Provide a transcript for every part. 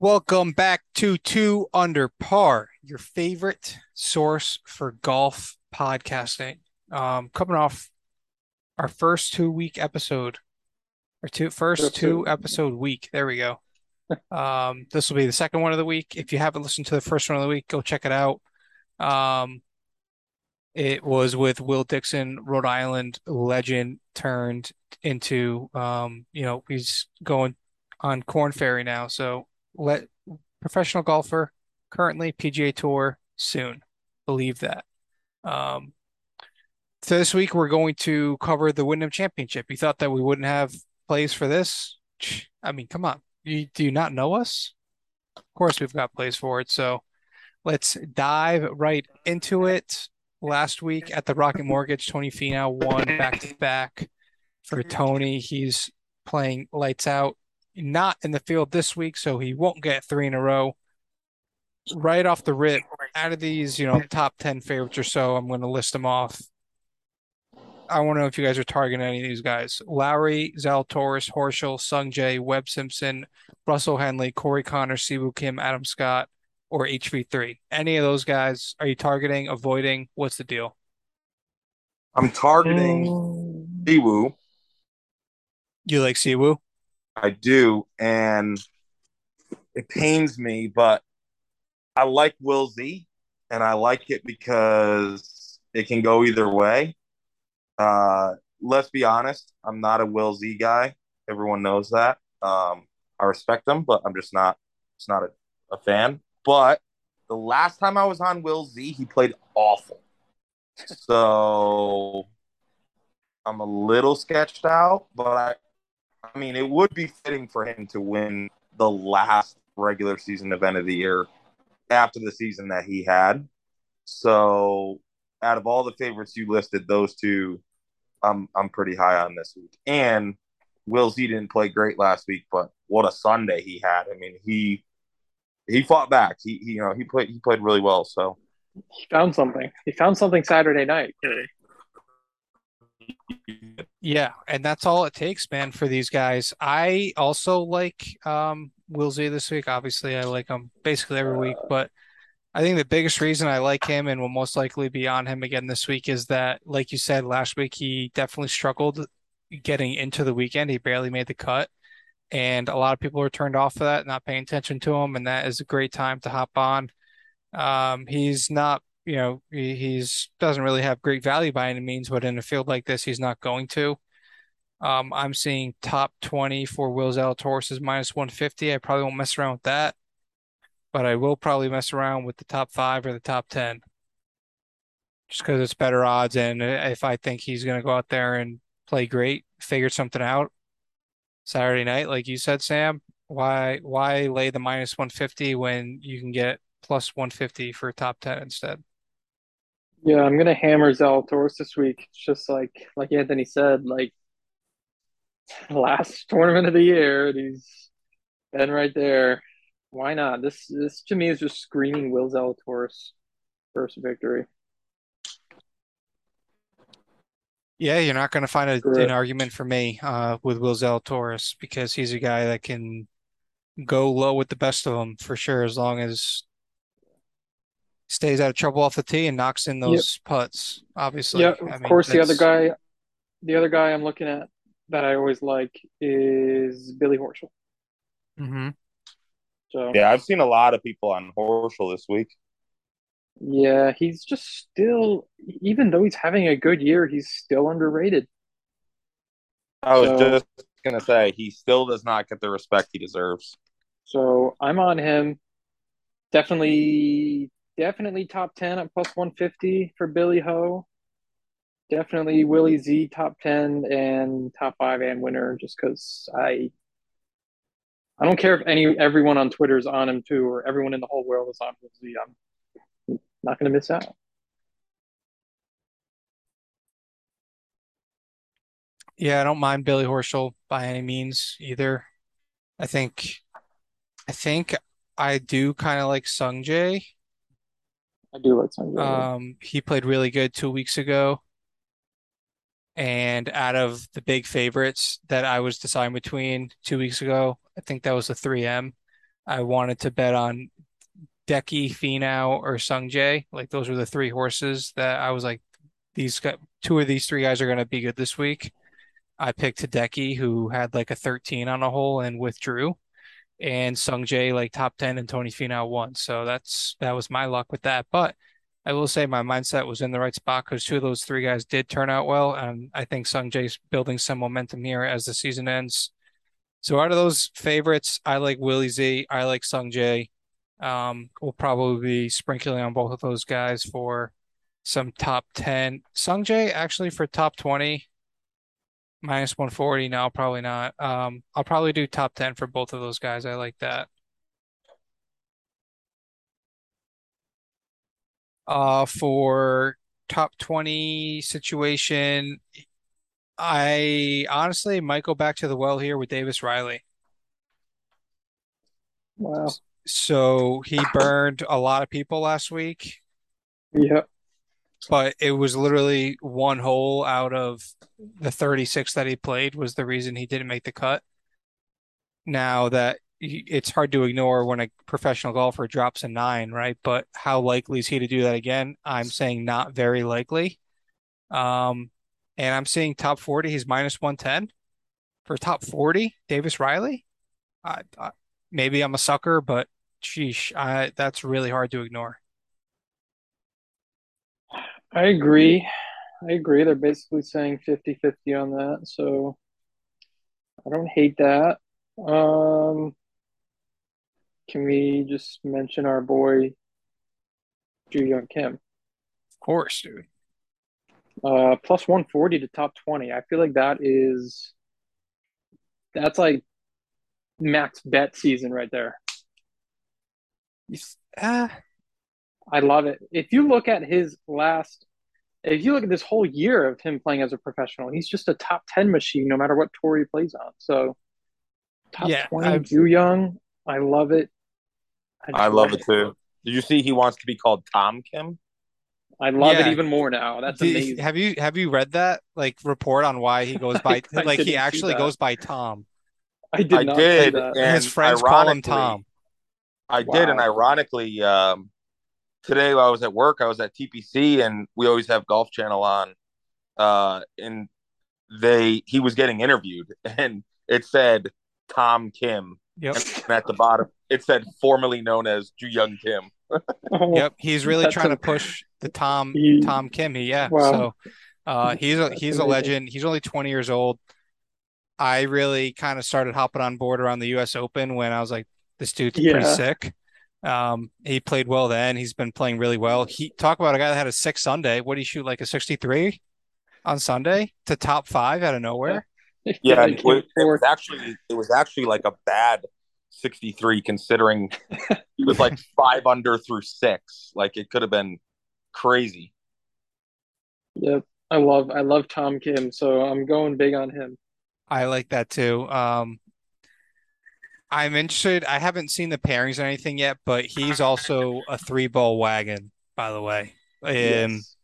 Welcome back to Two Under Par, your favorite source for golf podcasting. Um, coming off our first two week episode, or two first two episode week. There we go. Um, this will be the second one of the week. If you haven't listened to the first one of the week, go check it out. Um, it was with Will Dixon, Rhode Island legend, turned into um, you know, he's going on Korn Ferry now. So let professional golfer, currently PGA Tour, soon. Believe that. Um, so this week we're going to cover the Wyndham Championship. You thought that we wouldn't have plays for this? I mean, come on. You, do you not know us? Of course, we've got plays for it. So let's dive right into it. Last week at the Rocket Mortgage, Tony Finau won back to back for Tony. He's playing lights out not in the field this week, so he won't get three in a row. Right off the rip, out of these, you know, top 10 favorites or so, I'm going to list them off. I want to know if you guys are targeting any of these guys. Lowry, Zalatoris, Horschel, Sung Jae, Webb Simpson, Russell Henley, Corey Connor, Siwoo Kim, Adam Scott, or HV3. Any of those guys are you targeting, avoiding? What's the deal? I'm targeting Siwoo. You like Siwoo? I do, and it pains me, but I like Will Z, and I like it because it can go either way. Uh, let's be honest, I'm not a Will Z guy. Everyone knows that. Um, I respect him, but I'm just not. It's not a, a fan. But the last time I was on Will Z, he played awful. So I'm a little sketched out, but I, I mean, it would be fitting for him to win the last regular season event of the year after the season that he had. So, out of all the favorites you listed, those two, I'm I'm pretty high on this week. And Will Z didn't play great last week, but what a Sunday he had! I mean, he he fought back. He, he you know he played he played really well. So he found something. He found something Saturday night. Yeah, and that's all it takes, man, for these guys. I also like um Will Z this week. Obviously, I like him basically every week, but I think the biggest reason I like him and will most likely be on him again this week is that, like you said last week, he definitely struggled getting into the weekend. He barely made the cut, and a lot of people were turned off of that, not paying attention to him, and that is a great time to hop on. Um, he's not you know, he's doesn't really have great value by any means, but in a field like this, he's not going to. Um, I'm seeing top 20 for Will Zalatoris is minus 150. I probably won't mess around with that, but I will probably mess around with the top five or the top 10 just because it's better odds. And if I think he's going to go out there and play great, figure something out Saturday night, like you said, Sam, why why lay the minus 150 when you can get plus 150 for top 10 instead? Yeah, I'm gonna hammer Zalatoris this week. It's just like like Anthony said, like last tournament of the year, and he's been right there. Why not? This this to me is just screaming Will Zalatoris first victory. Yeah, you're not going to find a, an argument for me uh, with Will Zalatoris because he's a guy that can go low with the best of them for sure, as long as stays out of trouble off the tee and knocks in those yep. putts. Obviously, yeah. Of I mean, course, that's... the other guy, the other guy I'm looking at that I always like is Billy Horschel. Mm-hmm. So yeah, I've seen a lot of people on Horschel this week. Yeah, he's just still, even though he's having a good year, he's still underrated. I was so, just gonna say he still does not get the respect he deserves. So I'm on him. Definitely definitely top 10 at plus 150 for Billy Ho. Definitely Willie Z top 10 and top five and winner just because I I don't care if any everyone on Twitter is on him too or everyone in the whole world is on Willie Z. I'm not going to miss out. Yeah, I don't mind Billy Horschel by any means either. I think I think I do kind of like Sung Jae I do like Sung Um, he played really good two weeks ago. And out of the big favorites that I was deciding between two weeks ago, I think that was the 3M. I wanted to bet on Decky, Finau, or Sungjae. Like those were the three horses that I was like, these got two of these three guys are going to be good this week. I picked Hideki, who had like a 13 on a hole and withdrew, and Sung Jae like top 10 and Tony Finau won. So that's that was my luck with that. But I will say my mindset was in the right spot because two of those three guys did turn out well, and I think Sung Jae's building some momentum here as the season ends. So out of those favorites, I like Willie Z. I like Sungjae. Um, we'll probably be sprinkling on both of those guys for some top 10. Sung Jae actually for top 20 minus 140. No, probably not. Um, I'll probably do top 10 for both of those guys. I like that. Uh, for top 20 situation, I honestly might go back to the well here with Davis Riley. Wow. So he burned a lot of people last week. Yep. But it was literally one hole out of the 36 that he played was the reason he didn't make the cut. Now that he, it's hard to ignore when a professional golfer drops a nine, right? But how likely is he to do that again? I'm saying not very likely. Um, and I'm seeing top 40, he's minus 110 for top 40, Davis Riley. I, I, maybe I'm a sucker, but sheesh, I, that's really hard to ignore. I agree. I agree. They're basically saying 50 50 on that. So I don't hate that. Um, can we just mention our boy, Joohyung Kim? Of course, dude. Uh, plus 140 to top 20. I feel like that is, that's like max bet season right there. Uh, I love it. If you look at his last, if you look at this whole year of him playing as a professional, he's just a top 10 machine no matter what tour he plays on. So, top Yeah, 20, I've- Joohyung, I love it. just I love it too. Did you see he wants to be called Tom Kim? I love Yeah. it even more now. That's Did- amazing. Have you have you read that like report on why he goes by I like didn't he actually goes by Tom? I did I not did, that. and His friends call him Tom. I did, and ironically, um, today while I was at work, I was at TPC, and we always have Golf Channel on, uh, and they he was getting interviewed, and it said Tom Kim, Yep. and at the bottom it said formerly known as Joohyung Kim. Oh, Yep, he's really That's trying a- to push the Tom He- Tom He Yeah, Wow. so uh, he's a he's a legend. He's only 20 years old. I really kind of started hopping on board around the U.S. Open when I was like, this dude's pretty sick. Um, he played well then. He's been playing really well. He talk about a guy that had a six Sunday. What did he shoot like a 63 on Sunday to top five out of nowhere? Yeah, it, was, it was actually it was actually like a bad 63 considering he was like five under through six. Like it could have been crazy. Yep. I love I love Tom Kim, so I'm going big on him. I like that too. Um, I'm interested. I haven't seen the pairings or anything yet, but he's also a three ball wagon, by the way. Um, Yes.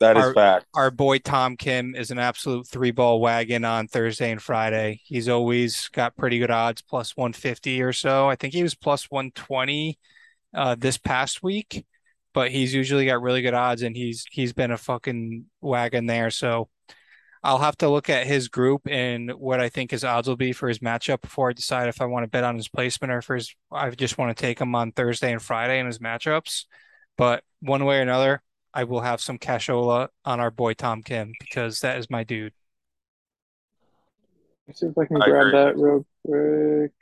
That is Our- fact. our boy Tom Kim is an absolute three ball wagon on Thursday and Friday. He's always got pretty good odds, plus 150 or so. I think he was plus 120 uh, this past week, but he's usually got really good odds, and he's he's been a fucking wagon there. So I'll have to look at his group and what I think his odds will be for his matchup before I decide if I want to bet on his placement or if his, I just want to take him on Thursday and Friday in his matchups. But one way or another, I will have some cashola on our boy Tom Kim because that is my dude. Let's see if I can I grab agree. that real quick.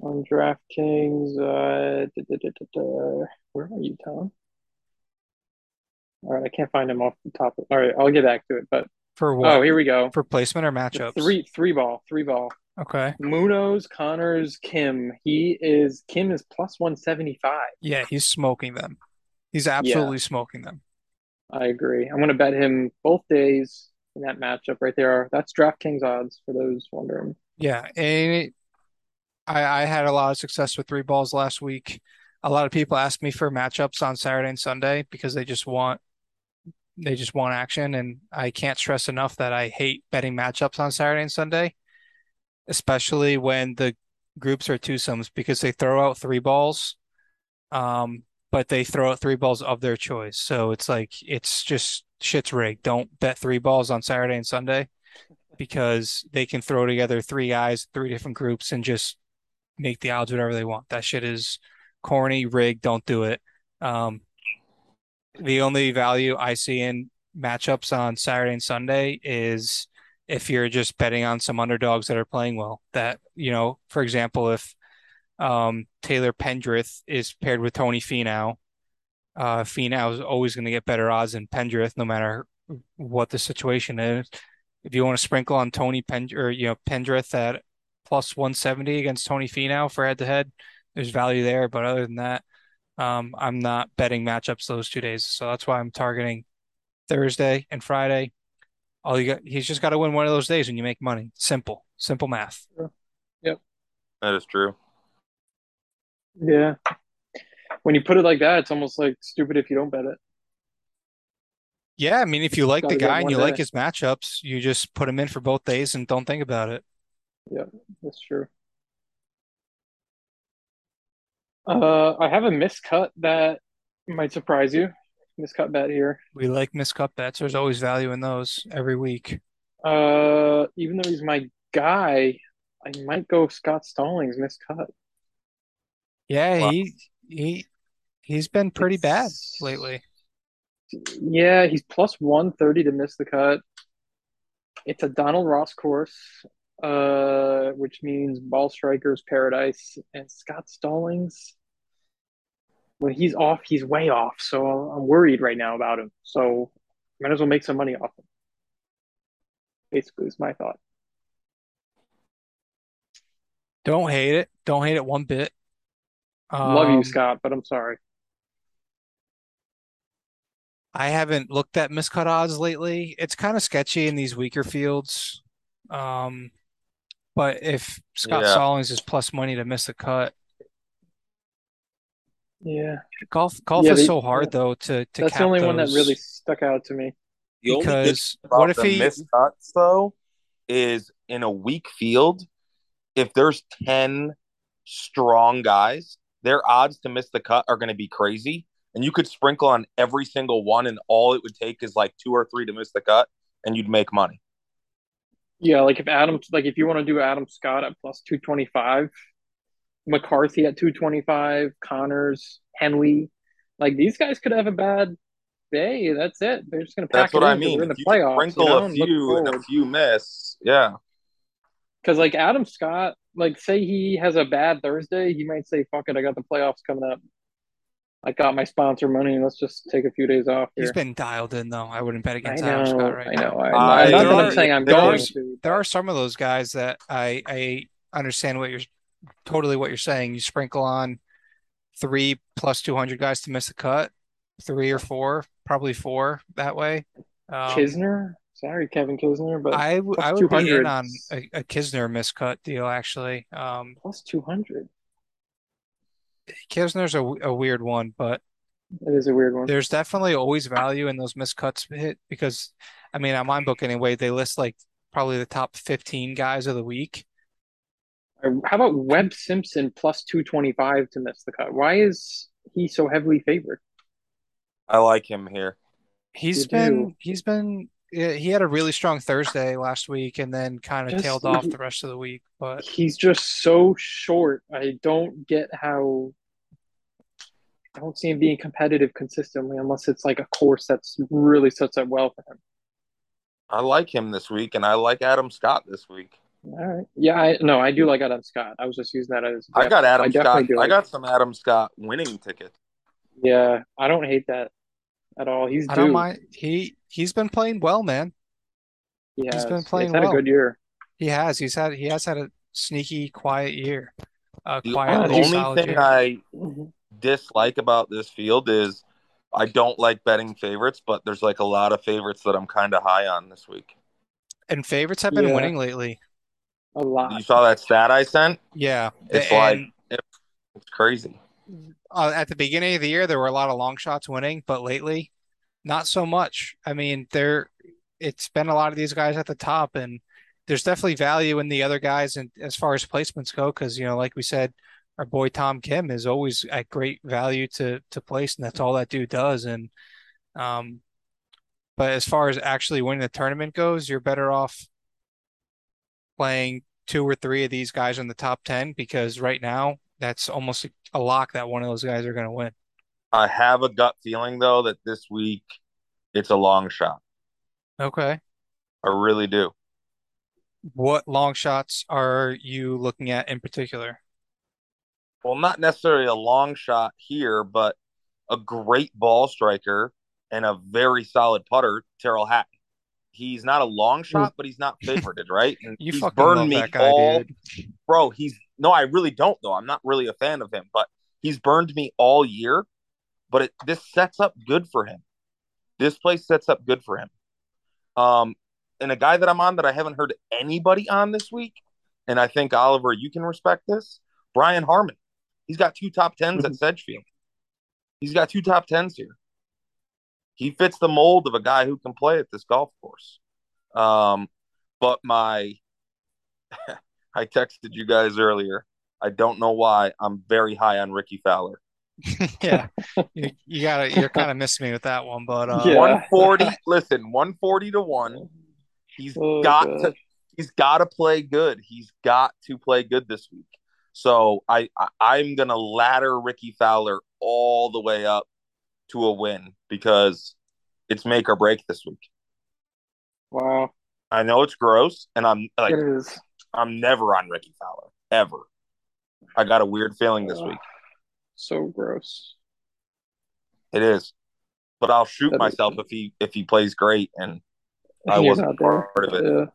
On DraftKings, uh, da, da, da, da, da. where are you, Tom? All right, I can't find him off the top. Of, all right, I'll get back to it. But For oh, what? oh, here we go. For placement or The? Three, three ball, three ball. Okay. Munoz, Conners, Kim. He is Kim is plus one seventy five. Yeah, he's smoking them. He's absolutely smoking them. I agree. I'm going to bet him both days in that matchup right there. That's DraftKings odds for those wondering. Yeah, and it, I I had a lot of success with three balls last week. A lot of people ask me for matchups on Saturday and Sunday because they just want they just want action, and I can't stress enough that I hate betting matchups on Saturday and Sunday, especially when the groups are twosomes because they throw out three balls, um, but they throw out three balls of their choice. So it's like it's just shit's rigged. Don't bet three balls on Saturday and Sunday because they can throw together three guys, three different groups, and just make the odds whatever they want. That shit is corny, rigged. Don't do it. Um, the only value I see in matchups on Saturday and Sunday is if you're just betting on some underdogs that are playing well. That, you know, for example, if um, Taylor Pendrith is paired with Tony Finau, uh, Finau is always going to get better odds than Pendrith, no matter what the situation is. If you want to sprinkle on Tony Pen or you know Pendrith at plus 170 against Tony Finau for head to head, there's value there. But other than that, um, I'm not betting matchups those two days. So that's why I'm targeting Thursday and Friday. All you got, he's just got to win one of those days when you make money. Simple, simple math. Yep. That is true. Yeah. When you put it like that, it's almost like stupid if you don't bet it. Yeah, I mean, if you like the guy and one you like his matchups, you just put him in for both days and don't think about it. Yeah, that's true. Uh, I have a miscut that might surprise you. Miscut bet here. We like miscut bets. There's always value in those every week. Uh, even though he's my guy, I might go Scott Stallings miscut. Yeah, Wow. he he he's been pretty bad lately. Yeah, he's plus 130 to miss the cut. It's a Donald Ross course, uh, which means ball strikers paradise. And Scott Stallings, when he's off, he's way off. So I'm worried right now about him. So might as well make some money off him. Basically, is my thought. Don't hate it. Don't hate it one bit. Love you, Um, Scott, but I'm sorry. I haven't looked at miscut odds lately. It's kind of sketchy in these weaker fields. Um, but if Scott Yeah. Stallings is plus money to miss the cut, Yeah, golf golf Yeah, is they- so hard though to to that's the cap only one that really stuck out to me. The only because about what if the he missed cuts though is in a weak field, if there's ten strong guys, their odds to miss the cut are going to be crazy. And you could sprinkle on every single one, and all it would take is like two or three to miss the cut, and you'd make money. Yeah, like if Adam, like if you want to do Adam Scott at plus 225, McCarthy at 225, Conners, Henley, like these guys could have a bad day. That's it. They're just going to pack That's what it I in 'cause mean. We're in the you playoffs, sprinkle you know, a few and a few miss, yeah. Because like Adam Scott, like say he has a bad Thursday, he might say, "Fuck it, I got the playoffs coming up. I got my sponsor money. Let's just take a few days off He's been dialed in though. I wouldn't bet I against Adam Scott right I now. know. I, I- not there that are- I'm saying I'm there are- going to. There are some of those guys that I I understand what you're totally what you're saying. You sprinkle on three plus 200 guys to miss the cut, three or four, probably four that way. Um, Kisner, sorry, Kevin Kisner, but I w- I would be in 200. on a, a Kisner miscut deal actually. Um, plus 200. Kisner's a, a weird one, but It is a weird one. there's definitely always value in those miscuts hit because I mean on my book anyway, they list like probably the top 15 guys of the week. How about Webb Simpson plus 225 to miss the cut? Why is he so heavily favored? I like him here. He's You been do. he's been he had a really strong Thursday last week and then kind of Just- tailed off the rest of the week, but He's just so short. I don't get how I don't see him being competitive consistently unless it's like a course that's really sets up well for him. I like him this week, and I like Adam Scott this week. All right. Yeah, I no, I do like Adam Scott. I was just using that as I got Adam I Scott. do I got some Adam Scott winning tickets. Yeah, I don't hate that at all. He's I don't mind he he's been playing well, man. He He's been playing He's had well. a good year. He has. He's had he has had a sneaky quiet year. A The only thing year. I Mhm. dislike about this field is I don't like betting favorites, but there's like a lot of favorites that I'm kind of high on this week. And favorites have been Yeah. winning lately. A lot. You saw that stat I sent? Yeah. It's and like it's crazy. uh, at the beginning of the year, there were a lot of long shots winning, but lately, not so much. I mean, there it's been a lot of these guys at the top, and there's definitely value in the other guys, and as far as placements go, because you know, like we said, our boy Tom Kim is always at great value to to place, and that's all that dude does. And um, but as far as actually winning the tournament goes, you're better off playing two or three of these guys in the top 10 because right now that's almost a lock that one of those guys are going to win. I have a gut feeling though that this week it's a long shot. Okay. I really do. What long shots are you looking at in particular? Well, not necessarily a long shot here, but a great ball striker and a very solid putter, Tyrrell Hatton. He's not a long shot, but he's not favorited, right? And You he's fucking burned me that guy, all, dude. bro. He's no, I really don't though. I'm not really a fan of him, but he's burned me all year. But it, this sets up good for him. This place sets up good for him. Um, and a guy that I'm on that I haven't heard anybody on this week, and I think Oliver, you can respect this. Brian Harman. He's got two top 10s at Sedgefield. He's got two top tens here. He fits the mold of a guy who can play at this golf course. Um, but my, I texted you guys earlier. I don't know why. I'm very high on Rickie Fowler. yeah, you, you gotta you're kind of missing me with that one, but uh, Yeah. 140. listen, 140 to one. He's Oh, got God. to. He's got to play good. He's got to play good this week. So I, I I'm gonna ladder Rickie Fowler all the way up to a win because it's make or break this week. Wow, I know it's gross, and I'm like it is. I'm never on Rickie Fowler ever. I got a weird feeling this week. So gross. It is, but I'll shoot That is- myself if he if he plays great, and I You're wasn't not there. part of it. Yeah.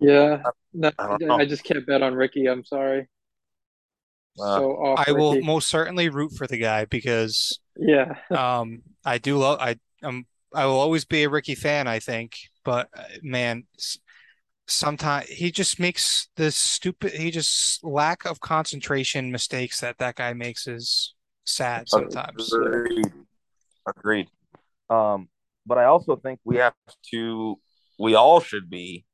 Yeah. No, I. I just can't bet on Rickie. I'm sorry. Uh, so off. I will most certainly root for the guy because Yeah. um I do love I um I will always be a Rickie fan, I think, but uh, man, sometimes he just makes this stupid he just lack of concentration mistakes that that guy makes is sad sometimes. Agreed. Agreed. Um, but I also think we have to. We all should be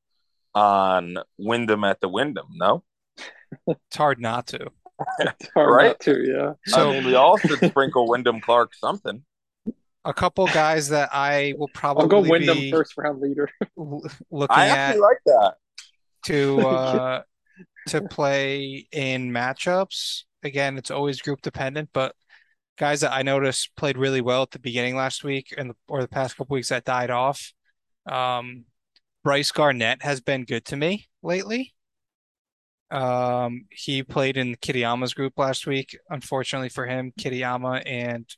on Wyndham at the Wyndham. No, It's hard not to. It's hard Right? not to. Yeah. So I mean we all should sprinkle Wyndham Clark something. a couple guys that I will I'll go probably Wyndham be first round leader. l- looking I at actually like that. to uh to play in matchups. Again, it's always group dependent, but guys that I noticed played really well at the beginning last week and the, or the past couple weeks that died off. Um, Bryce Garnett has been good to me lately. Um, he played in Kitayama's group last week. Unfortunately for him, Kitayama and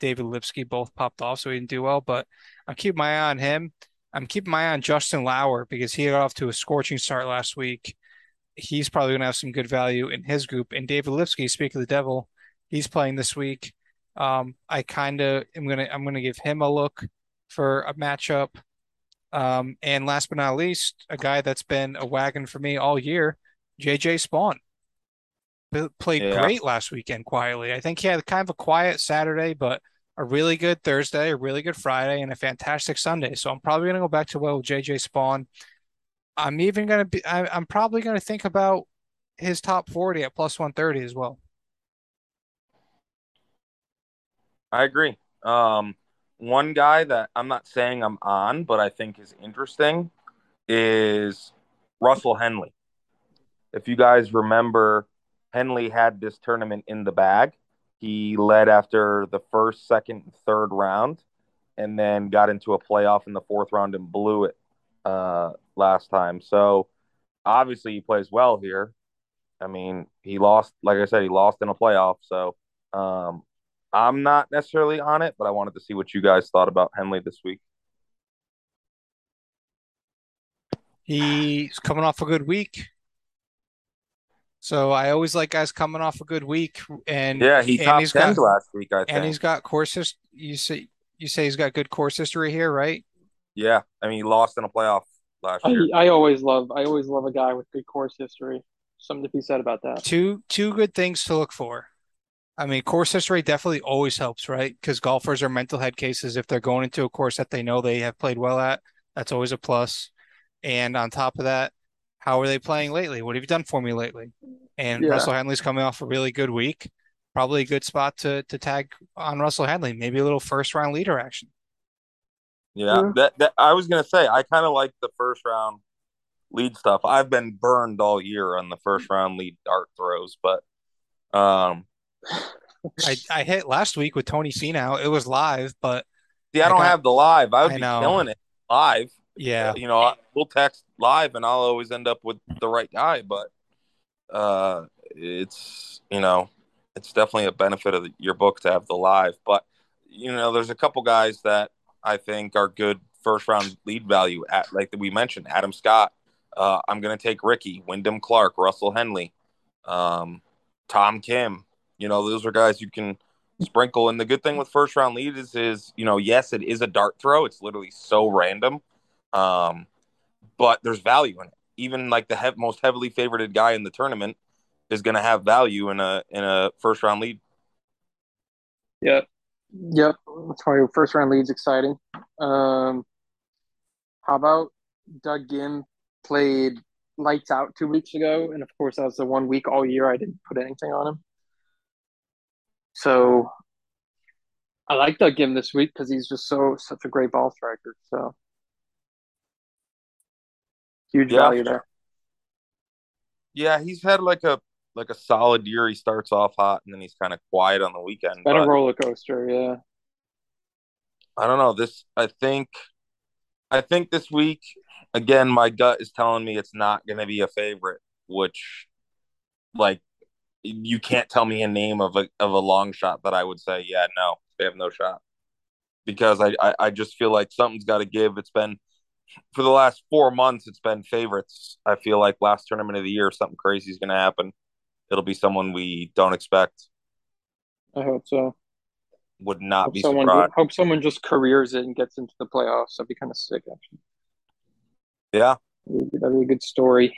David Lipsky both popped off, so he didn't do well. But I'm keeping my eye on him. I'm keeping my eye on Justin Lower because he got off to a scorching start last week. He's probably going to have some good value in his group. And David Lipsky, speak of the devil, he's playing this week. Um, I kind of am gonna I'm gonna give him a look for a matchup. Um, and last but not least, a guy that's been a wagon for me all year, JJ Spaun. Played Yeah. great last weekend quietly. I think he had kind of a quiet Saturday, but a really good Thursday, a really good Friday, and a fantastic Sunday. So I'm probably gonna go back to well with JJ Spaun. I'm even gonna be I, I'm probably gonna think about his top 40 at plus 130 as well. I agree. Um, one guy that I'm not saying I'm on, but I think is interesting is Russell Henley. If you guys remember, Henley had this tournament in the bag. He led after the first, second, and third round, and then got into a playoff in the fourth round and blew it uh, last time. So obviously he plays well here. I mean, he lost, like I said, he lost in a playoff. So um, I'm not necessarily on it, but I wanted to see what you guys thought about Henley this week. He's coming off a good week. So I always like guys coming off a good week and Yeah, he and top he's tens got last week, I think. and he's got course his, you say you say he's got good course history here, right? Yeah, I mean, he lost in a playoff last I, year. I always love I always love a guy with good course history. Something to be said about that. Two two good things to look for. I mean, course history definitely always helps, right? Because golfers are mental head cases. If they're going into a course that they know they have played well at, that's always a plus. And on top of that, how are they playing lately? What have you done for me lately? And Yeah. Russell Henley's coming off a really good week. Probably a good spot to to tag on Russell Henley. Maybe a little first round leader action. Yeah, Yeah. that, that I was gonna say I kind of like the first round lead stuff. I've been burned all year on the first round lead dart throws, but um, I, I hit last week with Tony Finau. It was live, but see, I I don't got- have the live. I would I be know. killing it live. yeah, you know, I- we'll text live, and I'll always end up with the right guy. But uh, it's you know, it's definitely a benefit of the, your book to have the live. But you know, there's a couple guys that I think are good first round lead value at like that we mentioned, Adam Scott. Uh, I'm going to take Rickie, Wyndham Clark, Russell Henley, um, Tom Kim. You know, those are guys you can sprinkle. And the good thing with first round leads is, is you know, yes, it is a dart throw. It's literally so random, um, but there's value in it. Even like the hev- most heavily favorited guy in the tournament is going to have value in a in a first round lead. Yep. Yep. That's why first round lead's exciting. Um, how about Doug Ghim played lights out two weeks ago, and of course that was the one week all year I didn't put anything on him. So I like Doug Ghim this week because he's just so such a great ball striker. So huge Yeah. value there. Yeah, he's had like a like a solid year. He starts off hot and then he's kind of quiet on the weekend. Been a roller coaster, yeah. I don't know. This I think I think this week again my gut is telling me it's not going to be a favorite, which like you can't tell me a name of a of a long shot that I would say, yeah, no, they have no shot. Because I I, I just feel like something's got to give. It's been for the last 4 months it's been favorites. I feel like last tournament of the year something crazy is going to happen. It'll be someone we don't expect. I hope so. Would not Hope be someone surprised. hope someone just careers it and gets into the playoffs. That'd be kind of sick, actually. Yeah. That'd be, a good story.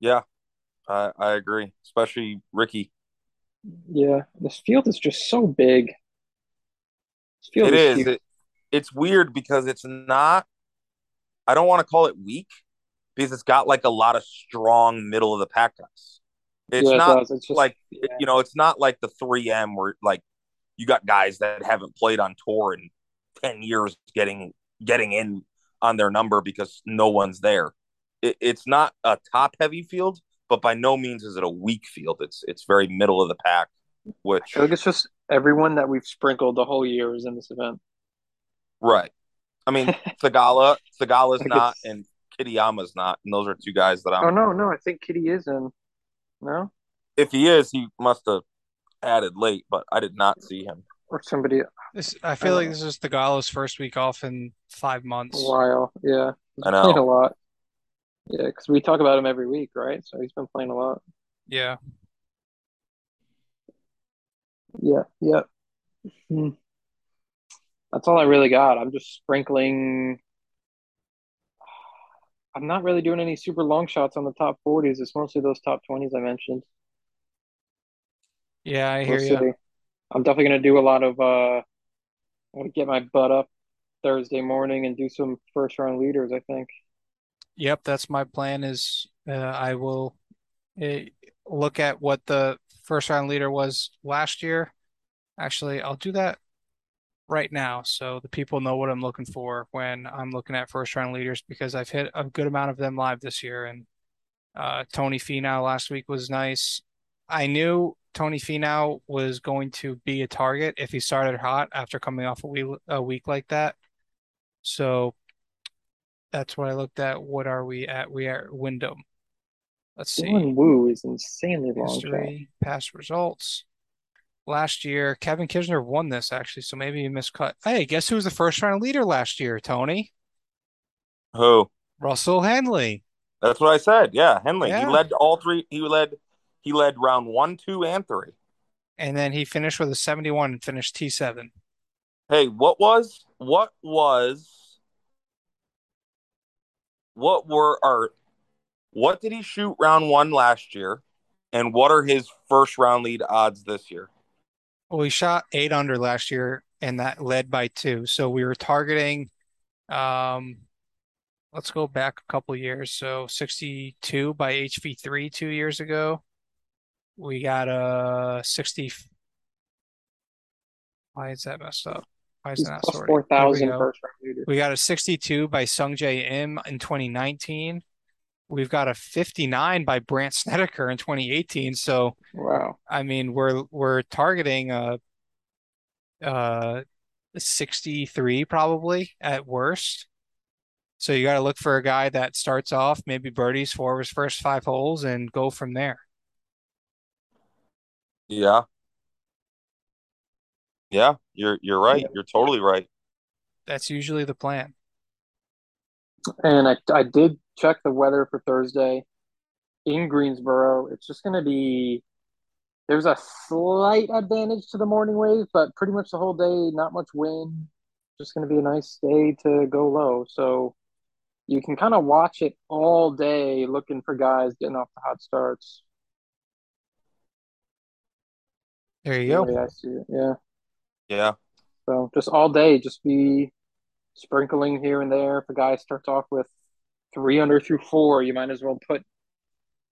Yeah. I I agree, especially Rickie. Yeah, this field is just so big. This field It is. huge. It, it's weird because it's not. I don't want to call it weak because it's got like a lot of strong middle of the pack guys. It's Yeah, not does. It's just like yeah. you know, it's not like the 3M where like you got guys that haven't played on tour in 10 years getting getting in on their number because no one's there. It, it's not a top heavy field, but by no means is it a weak field. It's it's very middle of the pack, which I feel like it's just everyone that we've sprinkled the whole year is in this event. Right. I mean, Theegala, Theegala's Like not, it's- and Kitayama's not, and those are two guys that I'm. Oh no, no, I think Kitty is in. No, If he is, he must have added late, but I did not see him. or somebody this I feel like know. this is Theegala's first week off in five months. A while. Yeah, he's I playing a lot. Yeah, because we talk about him every week, right? So he's been playing a lot. Yeah, Yeah, yeah. Hmm. That's all I really got. I'm just sprinkling. I'm not really doing any super long shots on the top 40s. It's mostly those top 20s I mentioned. yeah, I We'll hear you. I'm definitely gonna do a lot of uh I'm gonna get my butt up Thursday morning and do some first round leaders, I think. Yep, that's my plan. Is uh, I will uh, look at what the first round leader was last year. Actually, I'll do that right now so the people know what I'm looking for when I'm looking at first round leaders because I've hit a good amount of them live this year. And uh, Tony Finau last week was nice. I knew Tony Finau was going to be a target if he started hot after coming off a week, a week like that. So that's what I looked at. What are we at? We are at Wyndham. Let's see. Dylan Wu is insanely long shot. History, past results. Last year, Kevin Kisner won this actually, so maybe he miscut. Hey, guess who was the first round leader last year, Tony? Who? Russell Henley. That's what I said. Yeah, Henley. Yeah. He led all three. He led. He led round one, two, and three. And then he finished with a 71 and finished T7. Hey, what was? What was? What were our? What did he shoot round one last year? And what are his first round lead odds this year? Well, we shot eight under last year, and that led by two. So we were targeting, um, let's go back a couple years. So 62 by HV3 two years ago. We got a 60. Why is that messed up? Why is that not plus sorted? There we 4,000 go. first round leader. We got a 62 by Sungjae Im in 2019. We've got a 59 by Brandt Snedeker in 2018. So, Wow. I mean, we're we're targeting a uh 63 probably at worst. So you got to look for a guy that starts off maybe birdies four of his first five holes and go from there. Yeah. Yeah, you're you're right. Yeah. You're totally right. That's usually the plan. And I, I did check the weather for Thursday in Greensboro. It's just going to be, there's a slight advantage to the morning wave, but pretty much the whole day, not much wind. Just going to be a nice day to go low. So you can kind of watch it all day looking for guys getting off the hot starts. There you The go. I see it. Yeah. Yeah. So just all day, just be sprinkling here and there. If a guy starts off with three under through four, you might as well put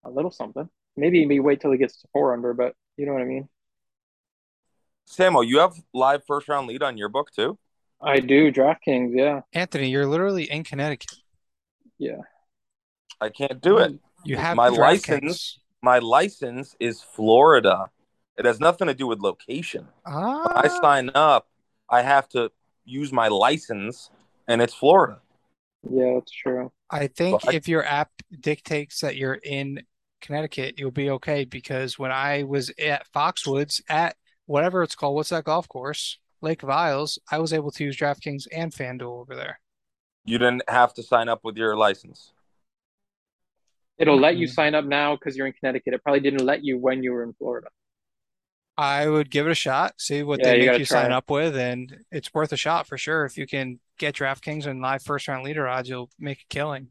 a little something. Maybe maybe wait till he gets to four under, but you know what I mean. Samo, you have live first round lead on your book too? I do DraftKings, yeah, Anthony, you're literally in Connecticut. yeah. I can't do it. You have My license- My license is Florida. It has nothing to do with location. When I Ah, sign up, I have to use my license and it's Florida. Yeah, that's true. I think But I- if your app dictates that you're in Connecticut, you'll be okay because when I was at Foxwoods at whatever it's called, what's that golf course? Lake of Isles, I was able to use DraftKings and FanDuel over there. You didn't have to sign up with your license. It'll let you Mhm. sign up now because you're in Connecticut. It probably didn't let you when you were in Florida. I would give it a shot, see what Yeah, they you make gotta you sign it. up with, and it's worth a shot for sure. If you can get DraftKings and live first round leader odds, you'll make a killing.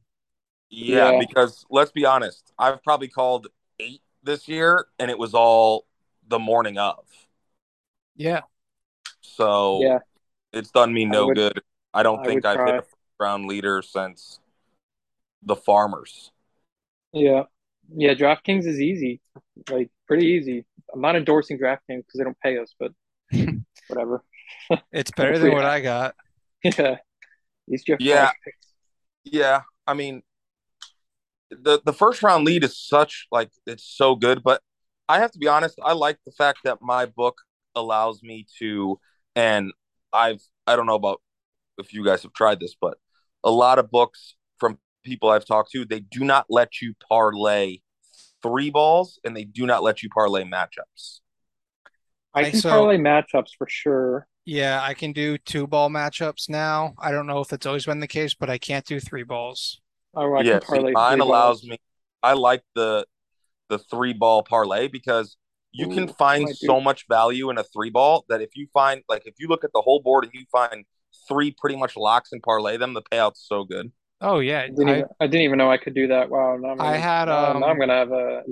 Yeah, Yeah. because let's be honest, I've probably called eight this year and it was all the morning of. Yeah. So Yeah, it's done me I no would- good. I don't I think I've hit a first round leader since the farmers. yeah, yeah. DraftKings is easy, like pretty easy. I'm not endorsing DraftKings because they don't pay us, but whatever. It's better than what I got. Yeah, at least you Yeah. Yeah, I mean the the first round lead is such like it's so good, but I have to be honest, I like the fact that my book allows me to and I've I don't know about if you guys have tried this, but a lot of books from people I've talked to, they do not let you parlay three balls and they do not let you parlay matchups. I Like, can so- parlay matchups for sure. Yeah, I can do two ball matchups now. I don't know if that's always been the case, but I can't do three balls. Oh, I yeah, can see, mine three allows balls. me. I like the the three ball parlay because you can find might do. so much value in a three ball that if you find like if you look at the whole board and you find three pretty much locks and parlay them, the payout's so good. Oh yeah, I didn't, I even, I didn't even know I could do that. Wow, now I'm gonna, had, now, now I'm um, gonna have a,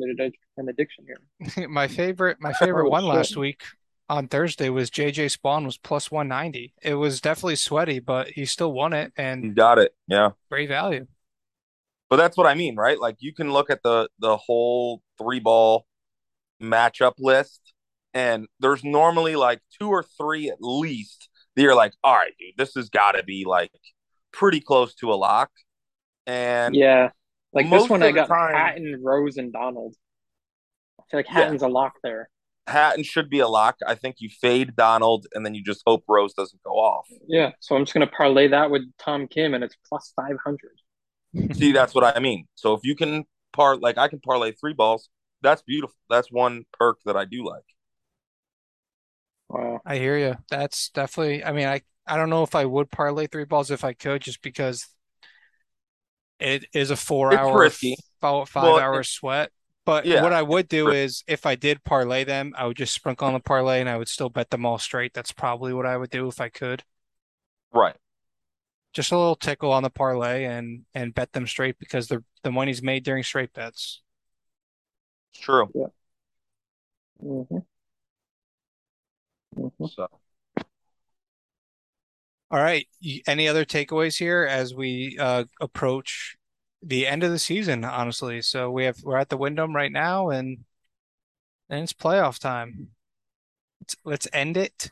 an addiction here. my favorite my favorite Oh, one last week on Thursday was JJ Spaun was plus 190. It was definitely sweaty, but he still won it and You got it. Yeah. great value. But that's what I mean, right? Like you can look at the the whole three ball matchup list and there's normally like two or three at least that you're like, all right, dude, this has got to be like pretty close to a lock. And Yeah, like most this one, I got time- Hatton, Rose, and Donald. I feel like Yeah. Hatton's a lock there. Hatton should be a lock. I think you fade Donald and then you just hope Rose doesn't go off. Yeah, so I'm just gonna parlay that with Tom Kim, and it's plus five hundred. See, that's what I mean. So if you can par like I can parlay three balls, that's beautiful. That's one perk that I do like. Wow. I hear you. That's definitely, I mean, I, I don't know if I would parlay three balls if I could, just because it is a four It's hour, risky. five, five Well, hour sweat. But yeah, what I would do risky. is if I did parlay them, I would just sprinkle on the parlay and I would still bet them all straight. That's probably what I would do if I could. Right. Just a little tickle on the parlay and and bet them straight because the the money's made during straight bets. It's true. hmm Mhm. So All right. Any other takeaways here as we uh, approach the end of the season, honestly? So we have we're at the Wyndham right now and and it's playoff time. Let's, let's end it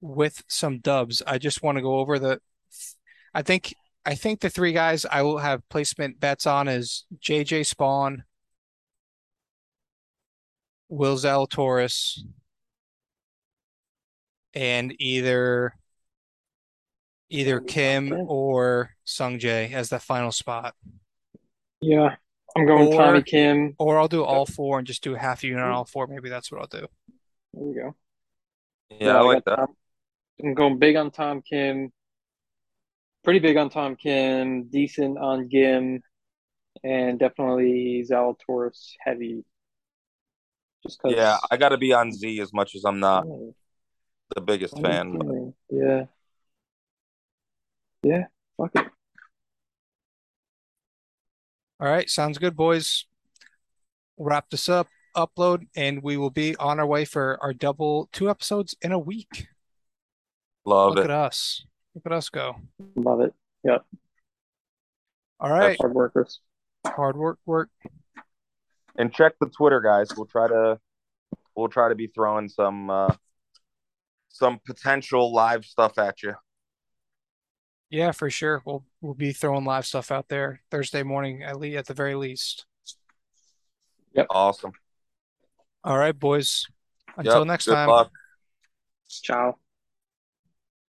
with some dubs. I just want to go over the I think I think the three guys I will have placement bets on is JJ Spaun, Will Zalatoris, and either either Kim Kim. or Sung Jae as the final spot. Yeah, I'm going Or- Tommy Kim. Or I'll do all four and just do a half unit on mm-hmm. all four. Maybe that's what I'll do. There we go. yeah, I like that. Tom- I'm going big on Tom Kim. Pretty big on Tom Kim. Decent on Ghim, and definitely Zalatoris heavy. Just because. Yeah, I got to be on Z as much as I'm not the biggest fan. but- Yeah. Yeah. Fuck it. All right, sounds good, boys. Wrap this up, upload, and we will be on our way for our double two episodes in a week. Love Look it. at us. Look at us go. Love it. Yep. All right, Hard workers. hard work, work. And check the Twitter, guys. We'll try to we'll try to be throwing some uh some potential live stuff at you. Yeah, for sure. We'll we'll be throwing live stuff out there Thursday morning at least at the very least. Yep. Awesome. All right, boys. Until Yep, next good time. luck. Ciao.